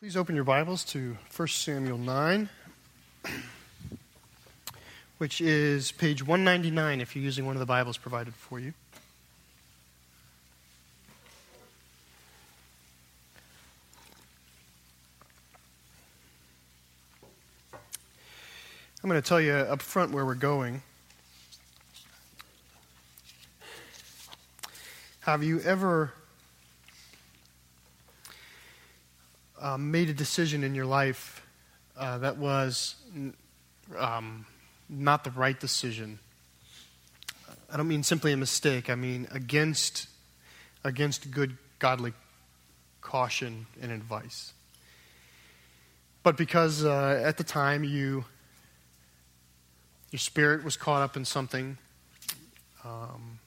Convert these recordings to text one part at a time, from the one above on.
Please open your Bibles to 1 Samuel 9, which is page 199 if you're using one of the Bibles provided for you. I'm going to tell you up front where we're going. Have you ever uh, made a decision in your life uh, that was um, not the right decision. I don't mean simply a mistake. I mean against against good godly caution and advice. But because uh, at the time you your spirit was caught up in something, um,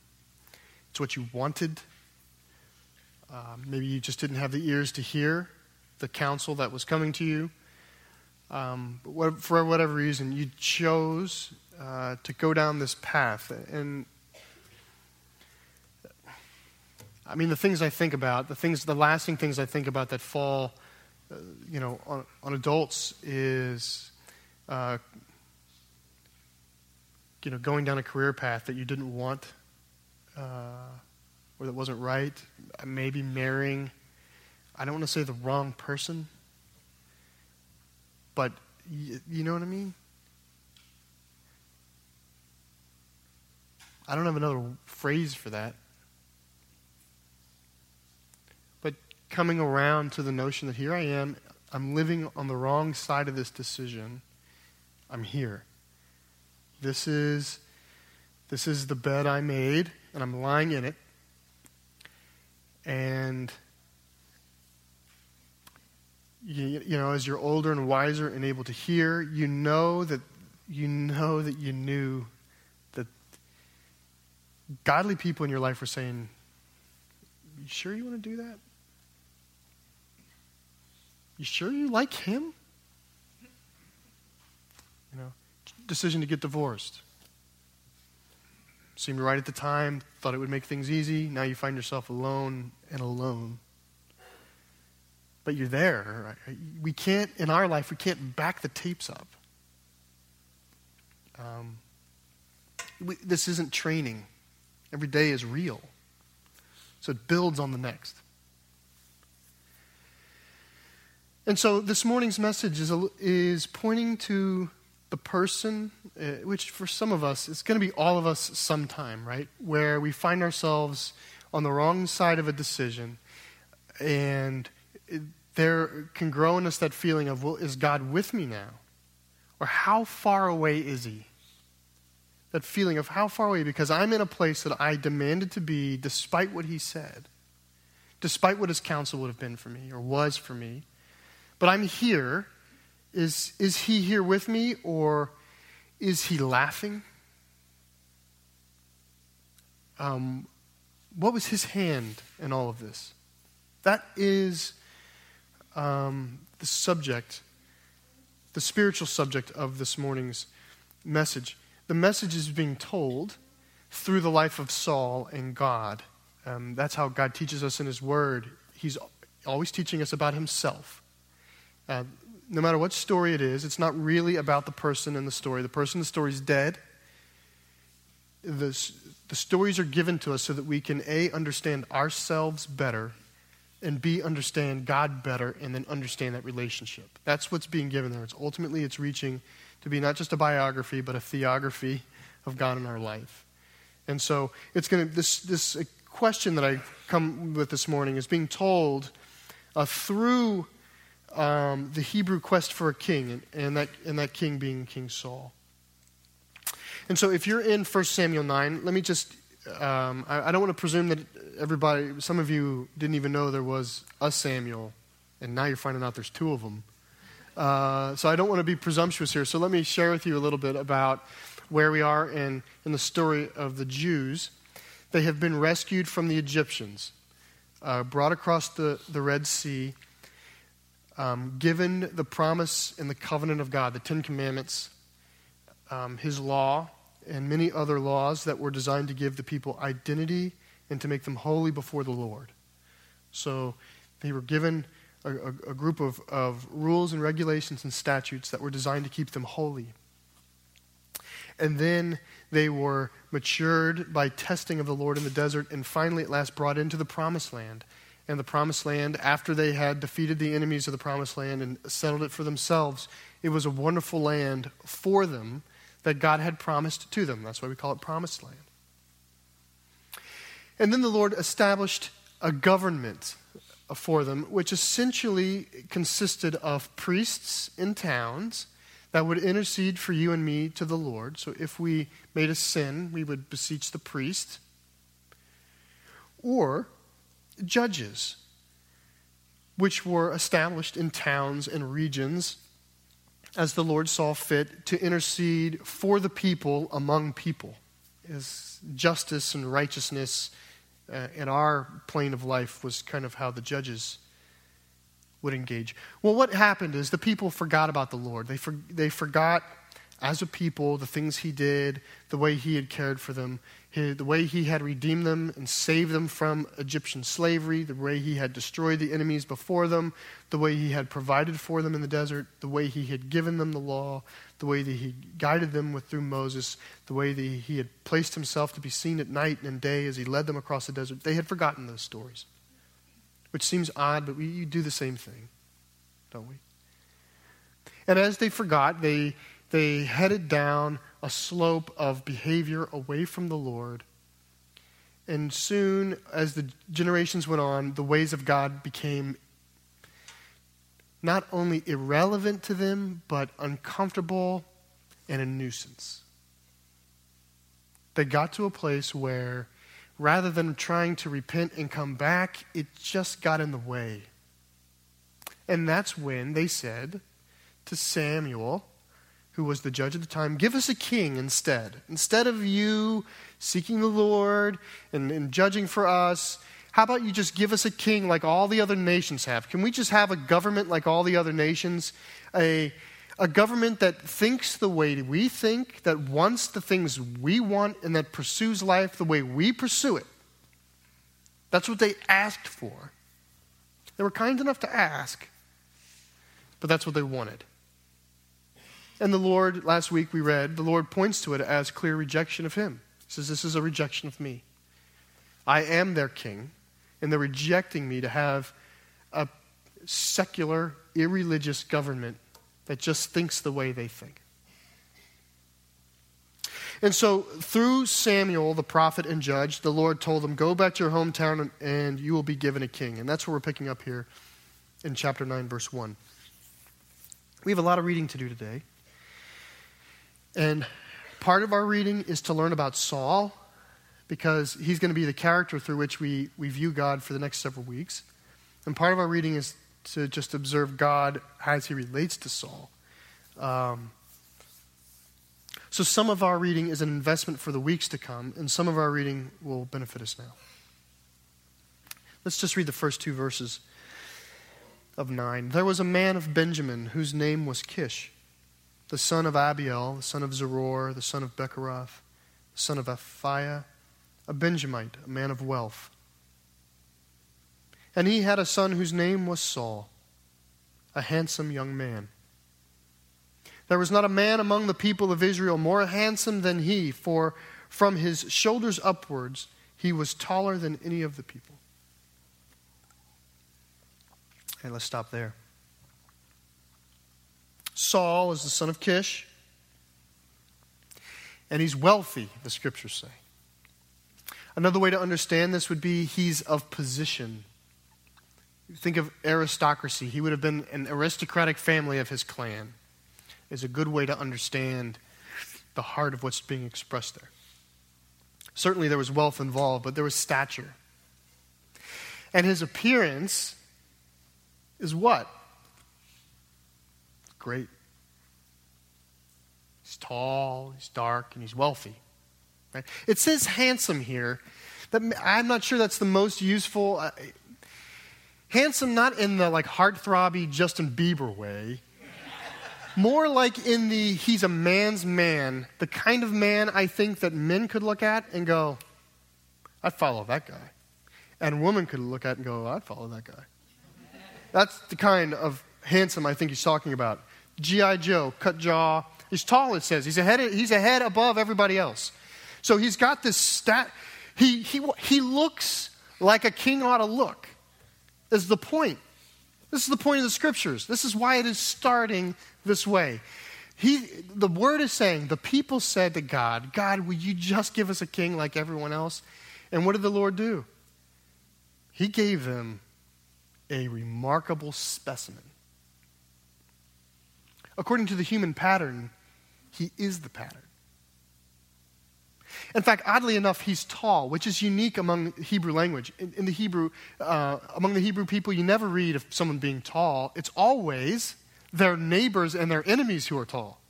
it's what you wanted. Uh, maybe you just didn't have the ears to hear the counsel that was coming to you. Um, but for whatever reason, you chose uh, to go down this path. And I mean, the things I think about, the things, the lasting things I think about that fall, uh, you know, on, on, adults is, uh, you know, going down a career path that you didn't want uh, or that wasn't right. Maybe marrying I don't want to say the wrong person, but y- you know what I mean? I don't have another phrase for that. But coming around to the notion that here I am, I'm living on the wrong side of this decision. I'm here. This is this is the bed I made and I'm lying in it. And you, you know, as you're older and wiser and able to hear, you know that you know that you knew that godly people in your life were saying, You sure you want to do that? You sure you like him? You know, decision to get divorced. Seemed right at the time, thought it would make things easy. Now you find yourself alone and alone but you're there. We can't, in our life, we can't back the tapes up. Um, we, this isn't training. Every day is real. So it builds on the next. And so this morning's message is, is pointing to the person, uh, which for some of us, it's going to be all of us sometime, right? Where we find ourselves on the wrong side of a decision and there can grow in us that feeling of, well, is God with me now? Or how far away is He? That feeling of how far away, because I'm in a place that I demanded to be despite what He said, despite what His counsel would have been for me or was for me. But I'm here. Is, is He here with me or is He laughing? Um, what was His hand in all of this? That is um, the subject, the spiritual subject of this morning's message. The message is being told through the life of Saul and God. Um, that's how God teaches us in His Word. He's always teaching us about Himself. Uh, no matter what story it is, it's not really about the person in the story. The person in the story is dead. The, the stories are given to us so that we can, A, understand ourselves better, and B, understand God better and then understand that relationship. That's what's being given there. It's ultimately it's reaching to be not just a biography, but a theography of God in our life. And so it's going to, this, this question that I come with this morning is being told uh, through um, the Hebrew quest for a king, and, and, that, and that king being King Saul. And so if you're in 1 Samuel 9, let me just um, I, I, don't want to presume that everybody, some of you didn't even know there was a Samuel, and now you're finding out there's two of them. Uh, so I don't want to be presumptuous here. So let me share with you a little bit about where we are in, in the story of the Jews. They have been rescued from the Egyptians, uh, brought across the, the Red Sea, um, given the promise and the covenant of God, the Ten Commandments, um, His law, and many other laws that were designed to give the people identity and to make them holy before the Lord. So they were given a, a, a group of, of rules and regulations and statutes that were designed to keep them holy. And then they were matured by testing of the Lord in the desert, and finally, at last, brought into the promised land. And the promised land, after they had defeated the enemies of the promised land and settled it for themselves, it was a wonderful land for them that God had promised to them. That's why we call it promised land. And then the Lord established a government for them, which essentially consisted of priests in towns that would intercede for you and me to the Lord. So if we made a sin, we would beseech the priest. Or judges, which were established in towns and regions as the Lord saw fit to intercede for the people among people. As justice and righteousness uh, in our plane of life was kind of how the judges would engage. Well, what happened is the people forgot about the Lord. They, for, they forgot, as a people, the things He did, the way He had cared for them, the way He had redeemed them and saved them from Egyptian slavery, the way He had destroyed the enemies before them, the way He had provided for them in the desert, the way He had given them the law, the way that He guided them with, through Moses, the way that He had placed Himself to be seen at night and day as He led them across the desert. They had forgotten those stories which seems odd, but we you do the same thing, don't we? And as they forgot, they, they headed down a slope of behavior away from the Lord. And soon, as the generations went on, the ways of God became not only irrelevant to them, but uncomfortable and a nuisance. They got to a place where rather than trying to repent and come back, it just got in the way. And that's when they said to Samuel, who was the judge at the time, Give us a king instead. Instead of you seeking the Lord and, and judging for us, how about you just give us a king like all the other nations have? Can we just have a government like all the other nations? A a government that thinks the way we think, that wants the things we want, and that pursues life the way we pursue it. That's what they asked for. They were kind enough to ask, but that's what they wanted. And the Lord, last week we read, the Lord points to it as clear rejection of Him. He says, This is a rejection of me. I am their king, and they're rejecting me to have a secular, irreligious government that just thinks the way they think. And so, through Samuel, the prophet and judge, the Lord told them, Go back to your hometown and, and you will be given a king. And that's what we're picking up here in chapter 9, verse 1. We have a lot of reading to do today. And part of our reading is to learn about Saul, because he's going to be the character through which we, we view God for the next several weeks. And part of our reading is to just observe God as he relates to Saul. Um, so, some of our reading is an investment for the weeks to come, and some of our reading will benefit us now. Let's just read the first two verses of 9. There was a man of Benjamin whose name was Kish, the son of Abiel, the son of Zeror, the son of Bechorath, the son of Aphiah, a Benjamite, a man of wealth. And he had a son whose name was Saul, a handsome young man. There was not a man among the people of Israel more handsome than he, for from his shoulders upwards he was taller than any of the people. Okay, let's stop there. Saul is the son of Kish, and he's wealthy, the scriptures say. Another way to understand this would be he's of position think of aristocracy. He would have been an aristocratic family of his clan, is a good way to understand the heart of what's being expressed there. Certainly there was wealth involved, but there was stature. And his appearance is what? Great. He's tall, he's dark, and he's wealthy. Right? It says handsome here. That, I'm not sure that's the most useful. Uh, Handsome not in the like heartthrobby Justin Bieber way. More like in the he's a man's man, the kind of man I think that men could look at and go, I'd follow that guy. And women could look at and go, I'd follow that guy. That's the kind of handsome I think he's talking about. G.I. Joe, cut jaw. He's tall, it says. He's ahead, he's ahead above everybody else. So he's got this stat. He, he, he looks like a king ought to look, is the point. This is the point of the scriptures. This is why it is starting this way. He, the word is saying, the people said to God, God, will you just give us a king like everyone else? And what did the Lord do? He gave them a remarkable specimen. According to the human pattern, he is the pattern. In fact, oddly enough, he's tall, which is unique among Hebrew language. In, in the Hebrew, uh, among the Hebrew people, you never read of someone being tall. It's always their neighbors and their enemies who are tall.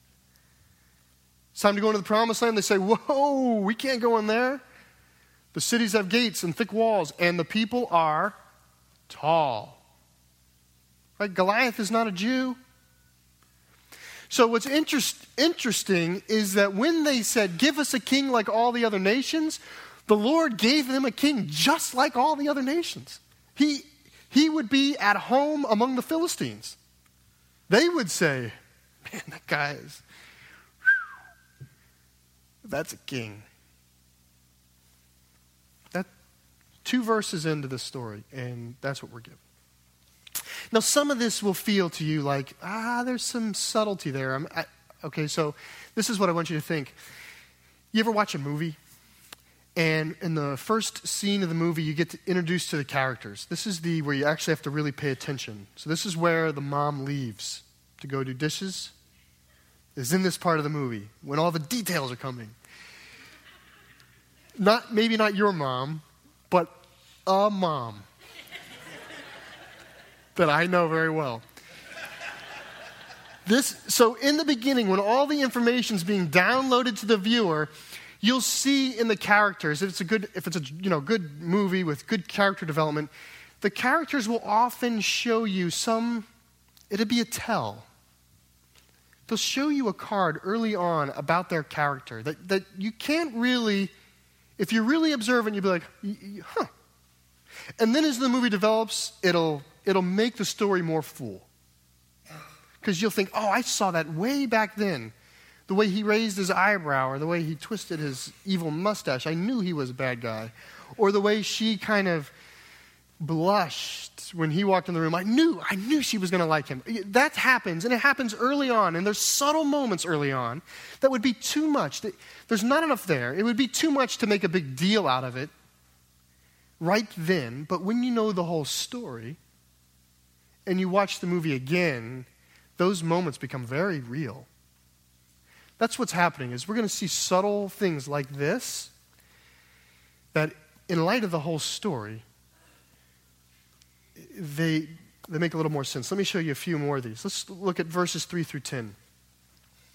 It's time to go into the promised land. They say, Whoa, we can't go in there. The cities have gates and thick walls, and the people are tall. Right? Goliath is not a Jew. So, what's interest, interesting is that when they said, Give us a king like all the other nations, the Lord gave them a king just like all the other nations. He, he would be at home among the Philistines. They would say, Man, that guy is, whew, that's a king. That, two verses into the story, and that's what we're given. Now, some of this will feel to you like, ah, there's some subtlety there. I, okay, so this is what I want you to think. You ever watch a movie? And in the first scene of the movie, you get introduced to the characters. This is the where you actually have to really pay attention. So this is where the mom leaves to go do dishes. Is in this part of the movie when all the details are coming. Not maybe not your mom, but a mom that I know very well. This, so in the beginning, when all the information is being downloaded to the viewer, you'll see in the characters, if it's a good, if it's a you know, good movie with good character development, the characters will often show you some, it'll be a tell. They'll show you a card early on about their character that, that you can't really, if you're really observant, you'll be like, huh. And then as the movie develops, it'll it'll make the story more full. Because you'll think, oh, I saw that way back then. The way he raised his eyebrow or the way he twisted his evil mustache. I knew he was a bad guy. Or the way she kind of blushed when he walked in the room. I knew, I knew she was going to like him. That happens, and it happens early on, and there's subtle moments early on that would be too much. There's not enough there. It would be too much to make a big deal out of it right then, but when you know the whole story, and you watch the movie again, those moments become very real. That's what's happening is we're going to see subtle things like this that in light of the whole story they they make a little more sense. Let me show you a few more of these. Let's look at verses 3 through 10.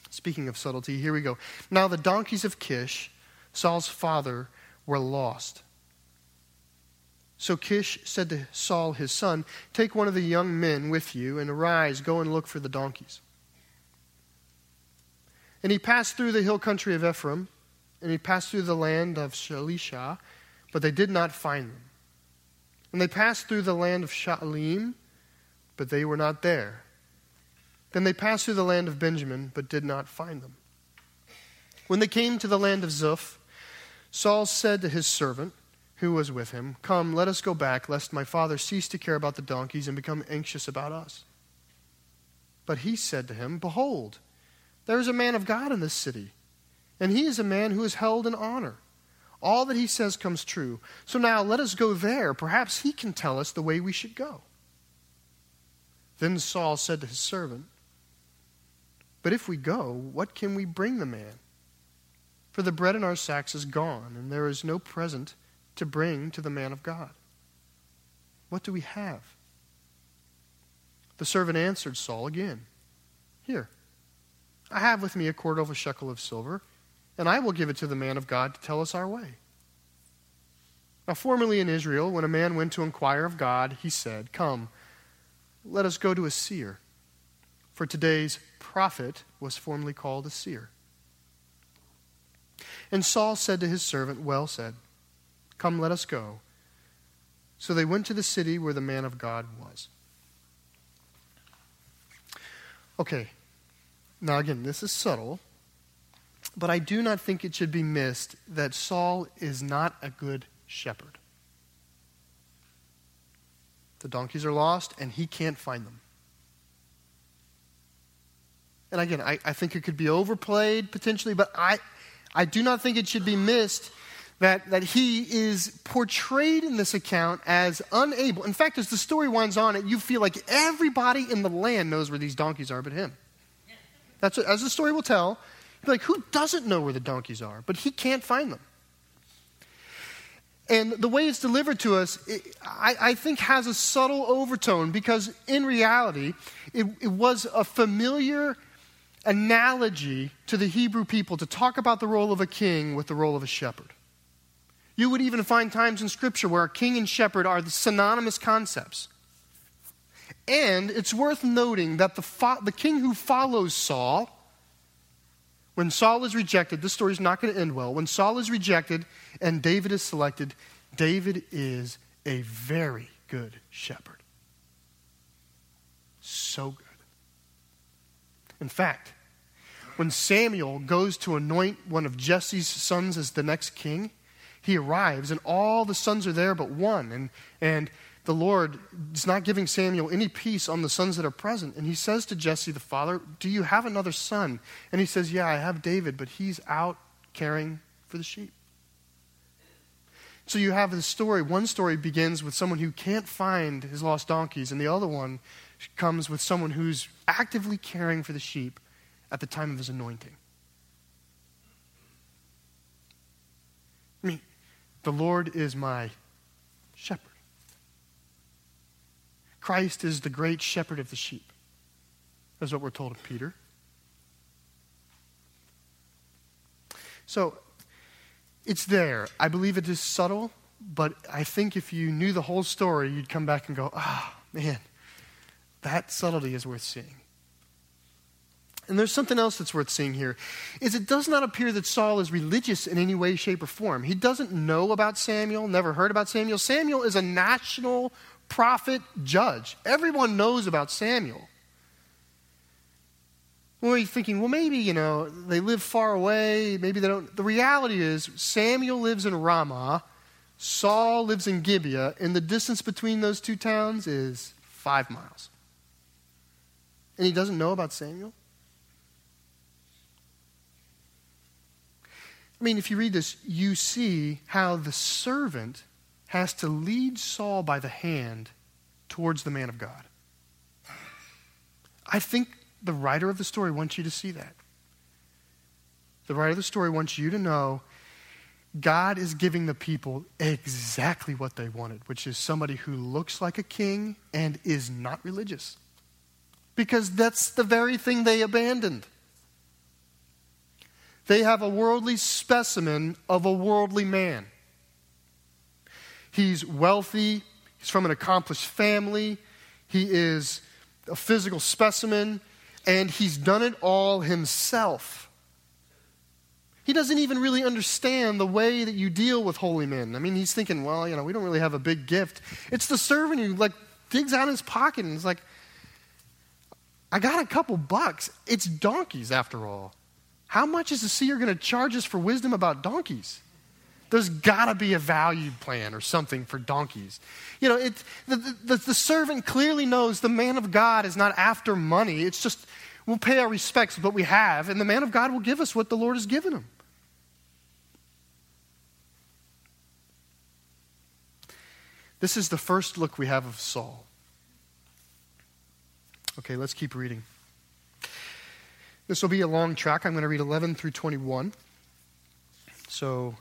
Speaking of subtlety, here we go. Now the donkeys of Kish, Saul's father, were lost. So Kish said to Saul his son, Take one of the young men with you, and arise, go and look for the donkeys. And he passed through the hill country of Ephraim, and he passed through the land of Shalisha, but they did not find them. And they passed through the land of Shaalim, but they were not there. Then they passed through the land of Benjamin, but did not find them. When they came to the land of Zuph, Saul said to his servant, who was with him, Come, let us go back, lest my father cease to care about the donkeys and become anxious about us. But he said to him, Behold, there is a man of God in this city, and he is a man who is held in honor. All that he says comes true. So now let us go there. Perhaps he can tell us the way we should go. Then Saul said to his servant, But if we go, what can we bring the man? For the bread in our sacks is gone, and there is no present to bring to the man of God? What do we have? The servant answered Saul again Here, I have with me a quarter of a shekel of silver, and I will give it to the man of God to tell us our way. Now, formerly in Israel, when a man went to inquire of God, he said, Come, let us go to a seer. For today's prophet was formerly called a seer. And Saul said to his servant, Well said. Come, let us go. So they went to the city where the man of God was. Okay, now again, this is subtle, but I do not think it should be missed that Saul is not a good shepherd. The donkeys are lost, and he can't find them. And again, I, I think it could be overplayed potentially, but I, I do not think it should be missed that, that he is portrayed in this account as unable. In fact, as the story winds on, you feel like everybody in the land knows where these donkeys are but him. That's what, as the story will tell. Like, who doesn't know where the donkeys are? But he can't find them. And the way it's delivered to us, it, I, I, think, has a subtle overtone because in reality, it, it was a familiar analogy to the Hebrew people to talk about the role of a king with the role of a shepherd. You would even find times in Scripture where a king and shepherd are the synonymous concepts. And it's worth noting that the, fo- the king who follows Saul, when Saul is rejected, this story is not going to end well. When Saul is rejected and David is selected, David is a very good shepherd. So good. In fact, when Samuel goes to anoint one of Jesse's sons as the next king, he arrives, and all the sons are there but one. And, and the Lord is not giving Samuel any peace on the sons that are present. And he says to Jesse, the father, Do you have another son? And he says, Yeah, I have David, but he's out caring for the sheep. So you have the story. One story begins with someone who can't find his lost donkeys, and the other one comes with someone who's actively caring for the sheep at the time of his anointing. I mean, the Lord is my shepherd. Christ is the great shepherd of the sheep. That's what we're told of Peter. So it's there. I believe it is subtle, but I think if you knew the whole story, you'd come back and go, ah, oh, man, that subtlety is worth seeing. And there's something else that's worth seeing here is it does not appear that Saul is religious in any way shape or form. He doesn't know about Samuel, never heard about Samuel. Samuel is a national prophet judge. Everyone knows about Samuel. Well, you're thinking, well, maybe, you know, they live far away. Maybe they don't. The reality is, Samuel lives in Ramah, Saul lives in Gibeah, and the distance between those two towns is five miles. And he doesn't know about Samuel? I mean, if you read this, you see how the servant has to lead Saul by the hand towards the man of God. I think the writer of the story wants you to see that. The writer of the story wants you to know God is giving the people exactly what they wanted, which is somebody who looks like a king and is not religious. Because that's the very thing they abandoned. They have a worldly specimen of a worldly man. He's wealthy, he's from an accomplished family, he is a physical specimen, and he's done it all himself. He doesn't even really understand the way that you deal with holy men. I mean, he's thinking, well, you know, we don't really have a big gift. It's the servant who, like, digs out his pocket and is like, I got a couple bucks. It's donkeys, after all. How much is the seer going to charge us for wisdom about donkeys? There's got to be a value plan or something for donkeys. You know, it, the, the, the, servant clearly knows the man of God is not after money. It's just, we'll pay our respects what we have, and the man of God will give us what the Lord has given him. This is the first look we have of Saul. Okay, let's keep reading. This will be a long track. I'm going to read 11 through 21. So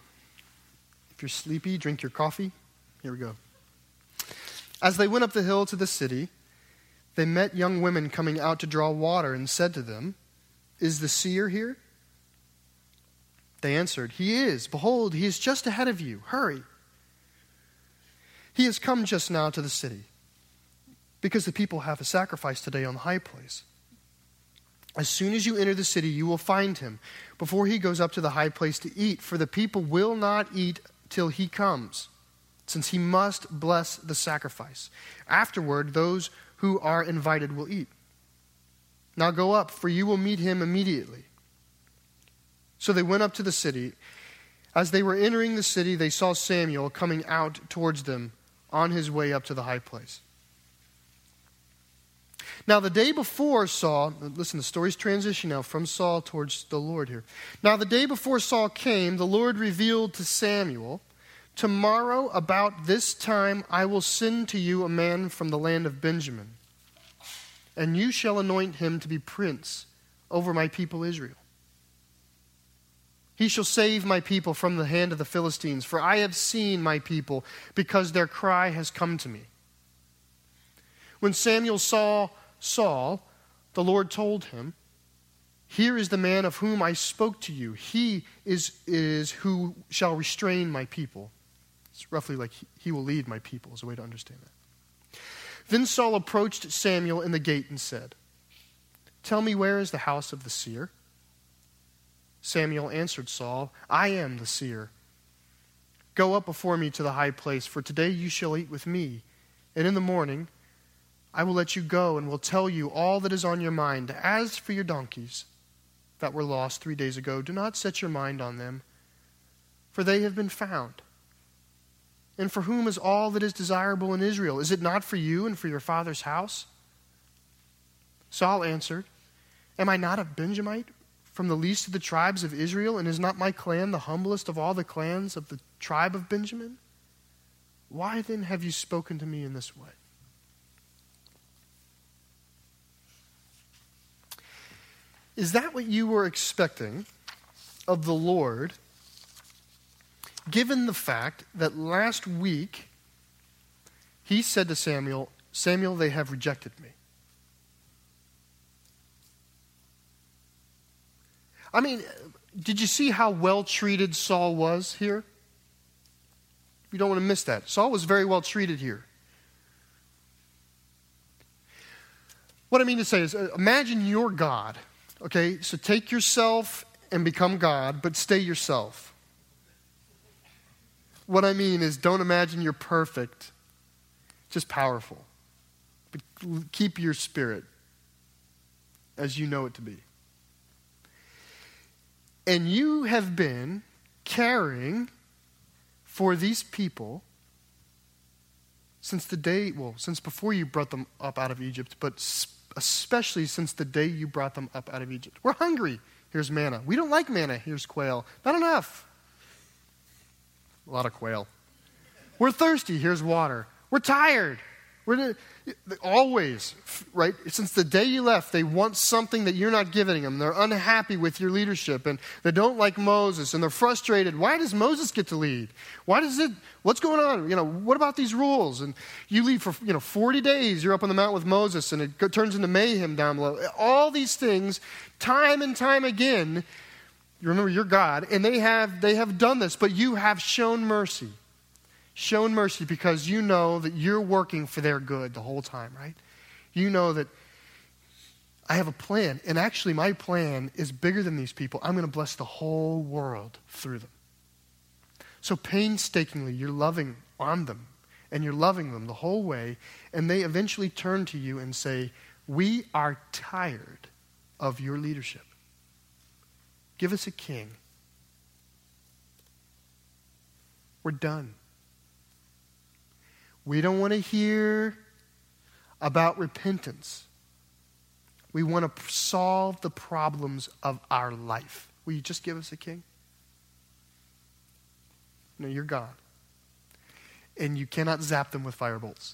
if you're sleepy, drink your coffee. Here we go. As they went up the hill to the city, they met young women coming out to draw water and said to them, Is the seer here? They answered, He is. Behold, he is just ahead of you. Hurry. He has come just now to the city, because the people have a sacrifice today on the high place. As soon as you enter the city, you will find him before he goes up to the high place to eat, for the people will not eat till he comes, since he must bless the sacrifice. Afterward, those who are invited will eat. Now go up, for you will meet him immediately. So they went up to the city. As they were entering the city, they saw Samuel coming out towards them on his way up to the high place. Now, the day before Saul, listen, the story's transition now from Saul towards the Lord here. Now, the day before Saul came, the Lord revealed to Samuel, Tomorrow, about this time, I will send to you a man from the land of Benjamin, and you shall anoint him to be prince over my people Israel. He shall save my people from the hand of the Philistines, for I have seen my people, because their cry has come to me. When Samuel saw Saul, the Lord told him, Here is the man of whom I spoke to you. He is, is who shall restrain my people. It's roughly like he, will lead my people, is a way to understand that. Then Saul approached Samuel in the gate and said, Tell me, where is the house of the seer? Samuel answered Saul, I am the seer. Go up before me to the high place, for today you shall eat with me, and in the morning I will let you go and will tell you all that is on your mind. As for your donkeys that were lost three days ago, do not set your mind on them, for they have been found. And for whom is all that is desirable in Israel? Is it not for you and for your father's house? Saul answered, Am I not a Benjamite from the least of the tribes of Israel, and is not my clan the humblest of all the clans of the tribe of Benjamin? Why then have you spoken to me in this way? Is that what you were expecting of the Lord, given the fact that last week he said to Samuel, Samuel, they have rejected me? I mean, did you see how well treated Saul was here? You don't want to miss that. Saul was very well treated here. What I mean to say is, uh, imagine your God Okay, so take yourself and become God, but stay yourself. What I mean is, don't imagine you're perfect, just powerful. But keep your spirit as you know it to be. And you have been caring for these people since the day, well, since before you brought them up out of Egypt, but especially since the day you brought them up out of Egypt. We're hungry. Here's manna. We don't like manna. Here's quail. Not enough. A lot of quail. We're thirsty. Here's water. We're tired. We're always, right? Since the day you left, they want something that you're not giving them. They're unhappy with your leadership and they don't like Moses and they're frustrated. Why does Moses get to lead? Why does it, what's going on? You know, what about these rules? And you leave for, you know, 40 days, you're up on the mountain with Moses and it turns into mayhem down below. All these things, time and time again, you remember you're God and they have, they have done this, but you have shown mercy shown mercy because you know that you're working for their good the whole time, right? You know that I have a plan, and actually, my plan is bigger than these people. I'm going to bless the whole world through them. So, painstakingly, you're loving on them, and you're loving them the whole way, and they eventually turn to you and say, We are tired of your leadership. Give us a king. We're done. We don't want to hear about repentance. We want to solve the problems of our life. Will you just give us a king? No, you're God. And you cannot zap them with firebolts.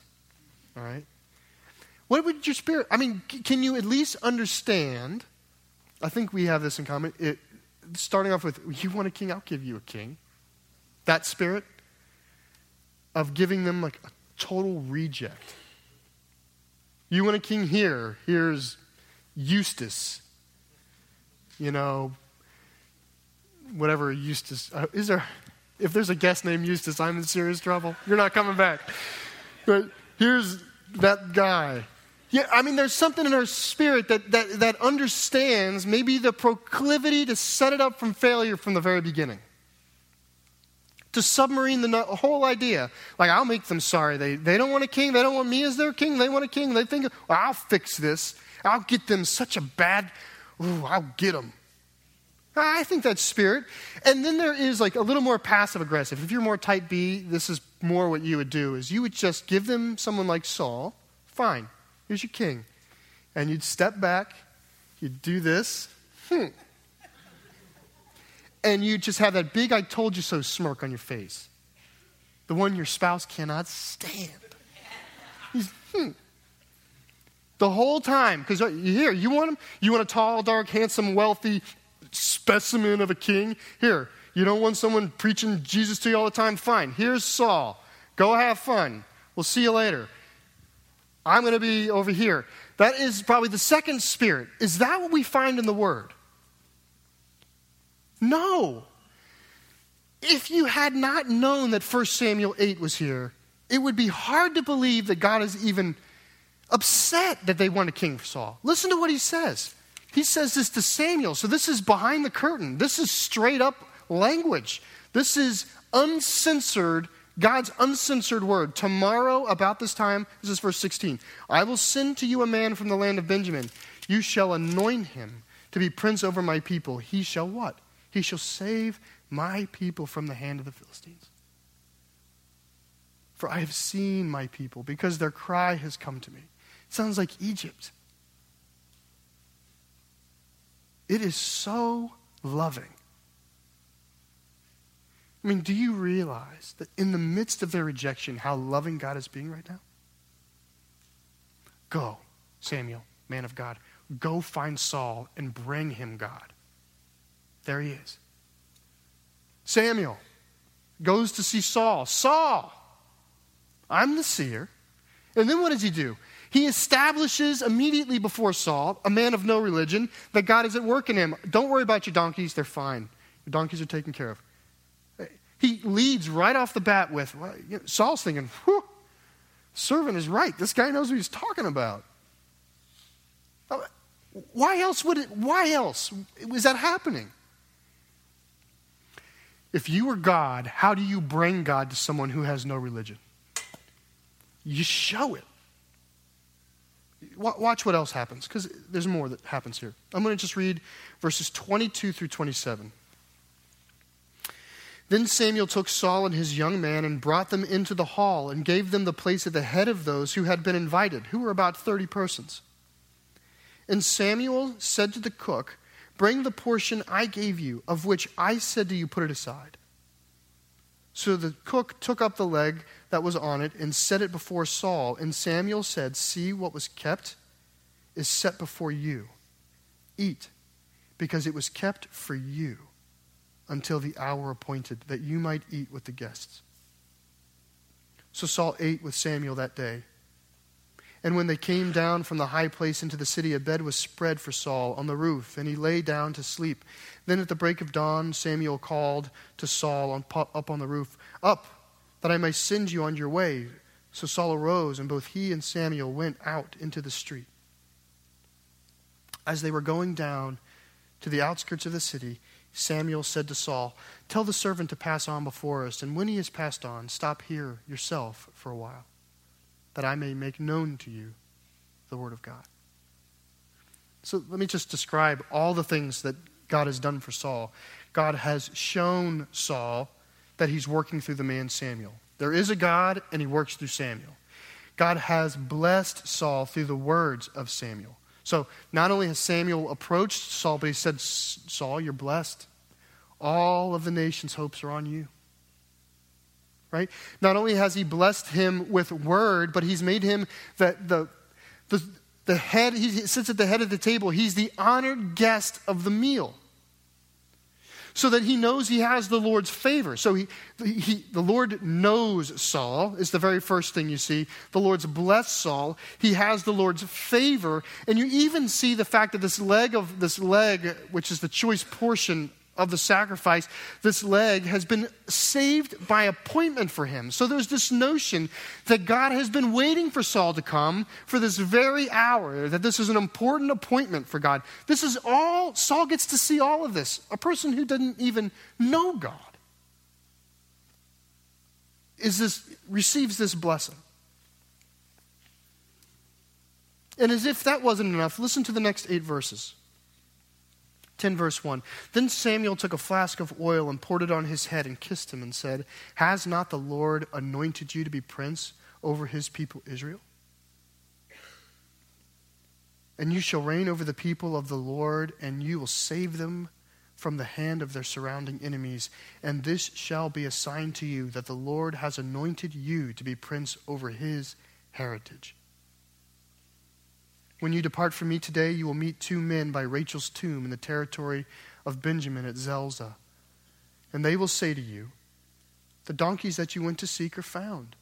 All right? What would your spirit, I mean, can you at least understand? I think we have this in common. It, starting off with, you want a king? I'll give you a king. That spirit of giving them like a total reject. You want a king here? Here's Eustace. You know, whatever Eustace. Uh, is there, if there's a guest named Eustace, I'm in serious trouble. You're not coming back. But here's that guy. Yeah, I mean, there's something in our spirit that, that, that understands maybe the proclivity to set it up from failure from the very beginning. To submarine the whole idea. Like, I'll make them sorry. They, they don't want a king. They don't want me as their king. They want a king. They think, well, I'll fix this. I'll get them such a bad, ooh, I'll get them. I think that's spirit. And then there is like a little more passive aggressive. If you're more type B, this is more what you would do is you would just give them someone like Saul. Fine. Here's your king. And you'd step back, you'd do this. Hmm and you just have that big I told you so smirk on your face. The one your spouse cannot stand. Hmm. The whole time, because here, you want him? You want a tall, dark, handsome, wealthy specimen of a king? Here, you don't want someone preaching Jesus to you all the time? Fine. Here's Saul. Go have fun. We'll see you later. I'm going to be over here. That is probably the second spirit. Is that what we find in the Word? No. If you had not known that 1 Samuel 8 was here, it would be hard to believe that God is even upset that they want a king for Saul. Listen to what he says. He says this to Samuel. So this is behind the curtain. This is straight up language. This is uncensored, God's uncensored word. Tomorrow, about this time, this is verse 16 I will send to you a man from the land of Benjamin. You shall anoint him to be prince over my people. He shall what? He shall save my people from the hand of the Philistines. For I have seen my people, because their cry has come to me. It sounds like Egypt. It is so loving. I mean, do you realize that in the midst of their rejection, how loving God is being right now? Go, Samuel, man of God. Go find Saul and bring him God. There he is. Samuel goes to see Saul. Saul, I'm the seer. And then what does he do? He establishes immediately before Saul, a man of no religion, that God is at work in him. Don't worry about your donkeys, they're fine. Your donkeys are taken care of. He leads right off the bat with well, you know, Saul's thinking, whew, servant is right. This guy knows what he's talking about. Uh, why else would it, why else was that happening? If you were God, how do you bring God to someone who has no religion? You show it. Watch what else happens, because there's more that happens here. I'm going to just read verses 22 through 27. Then Samuel took Saul and his young man and brought them into the hall and gave them the place at the head of those who had been invited, who were about 30 persons. And Samuel said to the cook, Bring the portion I gave you, of which I said to you, put it aside. So the cook took up the leg that was on it and set it before Saul. And Samuel said, See, what was kept is set before you. Eat, because it was kept for you until the hour appointed, that you might eat with the guests. So Saul ate with Samuel that day. And when they came down from the high place into the city, a bed was spread for Saul on the roof, and he lay down to sleep. Then at the break of dawn, Samuel called to Saul on, up on the roof, Up, that I may send you on your way. So Saul arose, and both he and Samuel went out into the street. As they were going down to the outskirts of the city, Samuel said to Saul, Tell the servant to pass on before us, and when he has passed on, stop here yourself for a while that I may make known to you the Word of God. So let me just describe all the things that God has done for Saul. God has shown Saul that he's working through the man Samuel. There is a God, and he works through Samuel. God has blessed Saul through the words of Samuel. So not only has Samuel approached Saul, but he said, Saul, you're blessed. All of the nation's hopes are on you right? Not only has he blessed him with word, but he's made him the, the, the, the head, he sits at the head of the table. He's the honored guest of the meal. So that he knows he has the Lord's favor. So he, he, the Lord knows Saul, is the very first thing you see. The Lord's blessed Saul. He has the Lord's favor. And you even see the fact that this leg of this leg, which is the choice portion of the sacrifice, this leg has been saved by appointment for him. So there's this notion that God has been waiting for Saul to come for this very hour, that this is an important appointment for God. This is all, Saul gets to see all of this. A person who didn't even know God. is this, receives this blessing. And as if that wasn't enough, listen to the next eight verses. 10 verse 1. Then Samuel took a flask of oil and poured it on his head and kissed him and said, Has not the Lord anointed you to be prince over his people Israel? And you shall reign over the people of the Lord, and you will save them from the hand of their surrounding enemies. And this shall be a sign to you that the Lord has anointed you to be prince over his heritage. When you depart from me today, you will meet two men by Rachel's tomb in the territory of Benjamin at Zelzah. And they will say to you, The donkeys that you went to seek are found.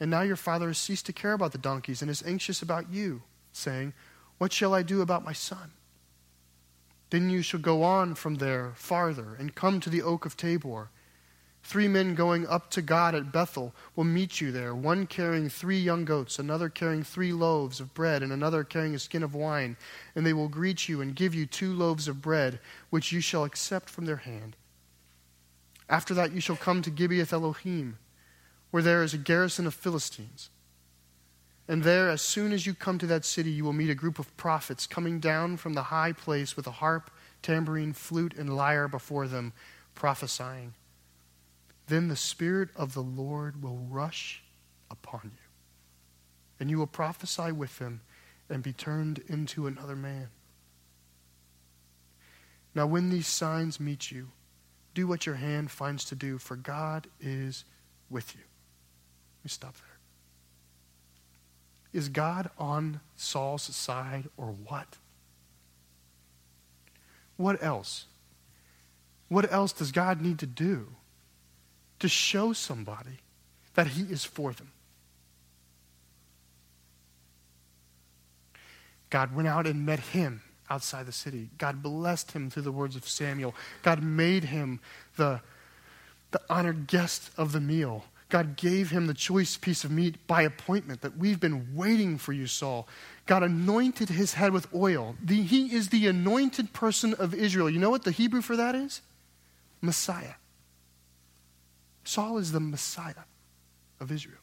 And now your father has ceased to care about the donkeys and is anxious about you, saying, What shall I do about my son? Then you shall go on from there farther and come to the oak of Tabor Three men going up to God at Bethel will meet you there, one carrying three young goats, another carrying three loaves of bread, and another carrying a skin of wine. And they will greet you and give you two loaves of bread, which you shall accept from their hand. After that, you shall come to Gibeath Elohim, where there is a garrison of Philistines. And there, as soon as you come to that city, you will meet a group of prophets coming down from the high place with a harp, tambourine, flute, and lyre before them, prophesying. Then the Spirit of the Lord will rush upon you, and you will prophesy with him and be turned into another man. Now, when these signs meet you, do what your hand finds to do, for God is with you. Let me stop there. Is God on Saul's side or what? What else? What else does God need to do? To show somebody that He is for them. God went out and met him outside the city. God blessed him through the words of Samuel. God made him the, the honored guest of the meal. God gave him the choice piece of meat by appointment that we've been waiting for you, Saul. God anointed his head with oil. The, he is the anointed person of Israel. You know what the Hebrew for that is? Messiah. Saul is the Messiah of Israel.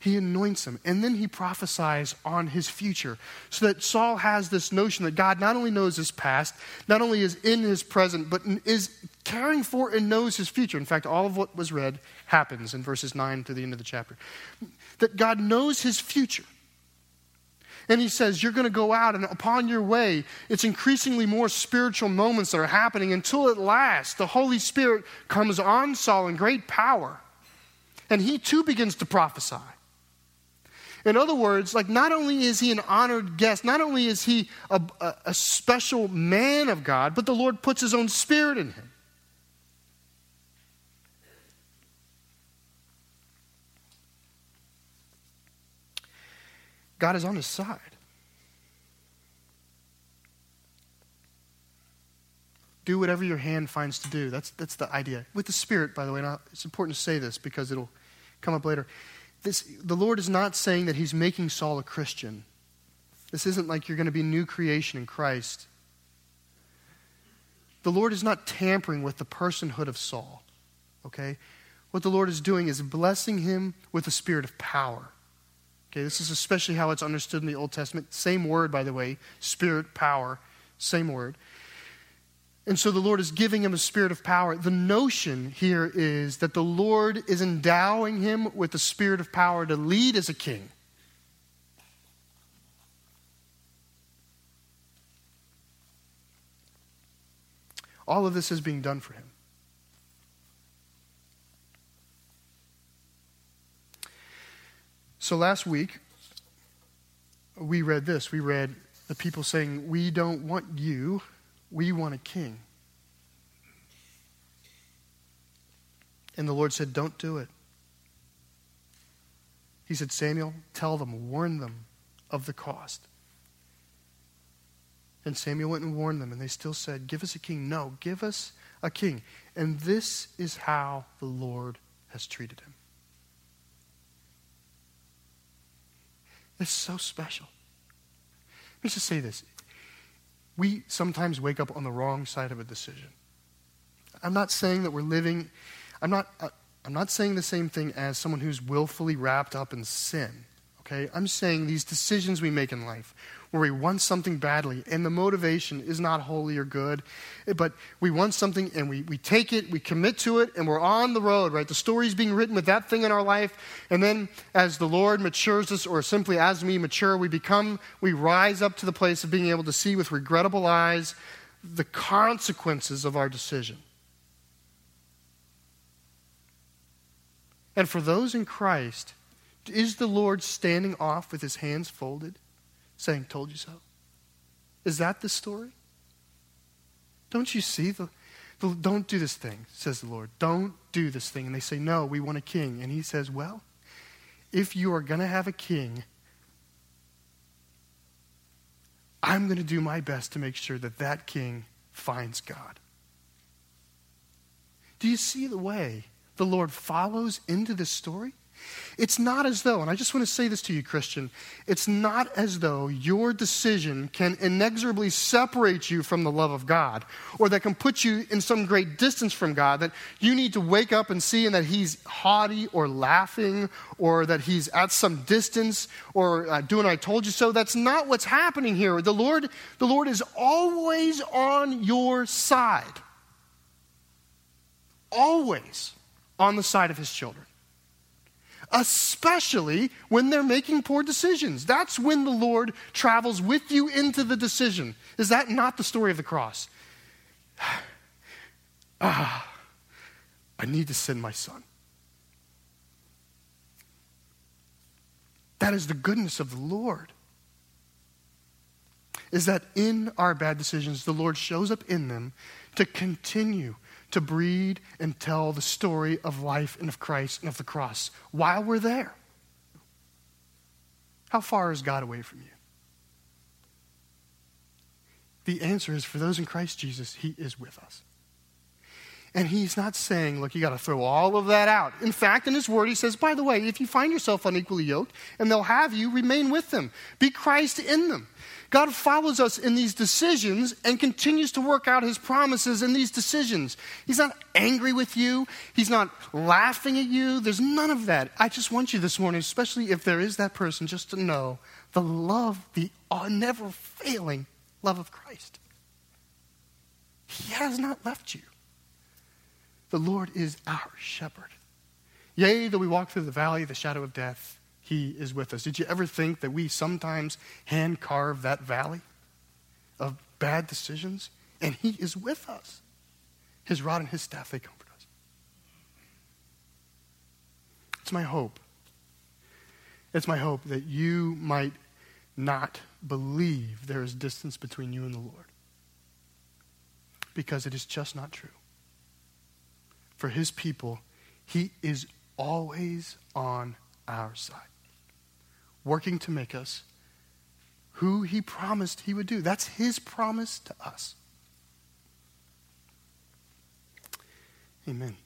He anoints him, and then he prophesies on his future. So that Saul has this notion that God not only knows his past, not only is in his present, but is caring for and knows his future. In fact, all of what was read happens in verses 9 to the end of the chapter. That God knows his future. And he says, You're going to go out, and upon your way, it's increasingly more spiritual moments that are happening until at last the Holy Spirit comes on Saul in great power. And he too begins to prophesy. In other words, like not only is he an honored guest, not only is he a, a, a special man of God, but the Lord puts his own spirit in him. God is on his side. Do whatever your hand finds to do. That's, that's the idea. With the Spirit, by the way, now it's important to say this because it'll come up later. This, the Lord is not saying that he's making Saul a Christian. This isn't like you're going to be new creation in Christ. The Lord is not tampering with the personhood of Saul. Okay? What the Lord is doing is blessing him with a spirit of power. Okay, this is especially how it's understood in the Old Testament. Same word, by the way spirit, power, same word. And so the Lord is giving him a spirit of power. The notion here is that the Lord is endowing him with the spirit of power to lead as a king. All of this is being done for him. So last week, we read this. We read the people saying, We don't want you, we want a king. And the Lord said, Don't do it. He said, Samuel, tell them, warn them of the cost. And Samuel went and warned them, and they still said, Give us a king. No, give us a king. And this is how the Lord has treated him. It's so special. Let me just say this. We sometimes wake up on the wrong side of a decision. I'm not saying that we're living, I'm not, uh, I'm not saying the same thing as someone who's willfully wrapped up in sin. Okay? I'm saying these decisions we make in life where we want something badly and the motivation is not holy or good, eh, but we want something and we, we take it, we commit to it, and we're on the road, right? The story's being written with that thing in our life. And then as the Lord matures us, or simply as we mature, we become, we rise up to the place of being able to see with regrettable eyes the consequences of our decision. And for those in Christ, is the Lord standing off with his hands folded? saying, Told you so? Is that the story? Don't you see the, the, don't do this thing, says the Lord. Don't do this thing. And they say, No, we want a king. And he says, Well, if you are going to have a king, I'm going to do my best to make sure that that king finds God. Do you see the way the Lord follows into this story? It's not as though, and I just want to say this to you, Christian, it's not as though your decision can inexorably separate you from the love of God or that can put you in some great distance from God, that you need to wake up and see and that He's haughty or laughing or that He's at some distance or uh, doing I told you so. That's not what's happening here. The Lord, the Lord is always on your side, always on the side of His children especially when they're making poor decisions. That's when the Lord travels with you into the decision. Is that not the story of the cross? ah, I need to send my son. That is the goodness of the Lord. Is that in our bad decisions, the Lord shows up in them to continue to breed and tell the story of life and of Christ and of the cross while we're there. How far is God away from you? The answer is for those in Christ Jesus, He is with us. And he's not saying, look, you got to throw all of that out. In fact, in his word, he says, by the way, if you find yourself unequally yoked and they'll have you, remain with them. Be Christ in them. God follows us in these decisions and continues to work out his promises in these decisions. He's not angry with you, he's not laughing at you. There's none of that. I just want you this morning, especially if there is that person, just to know the love, the never failing love of Christ. He has not left you. The Lord is our shepherd. Yea, though we walk through the valley of the shadow of death, he is with us. Did you ever think that we sometimes hand carve that valley of bad decisions? And He is with us. His rod and His staff, they comfort us. It's my hope. It's my hope that you might not believe there is distance between you and the Lord. Because it is just not true. For His people, He is always on our side working to make us who he promised he would do. That's his promise to us. Amen.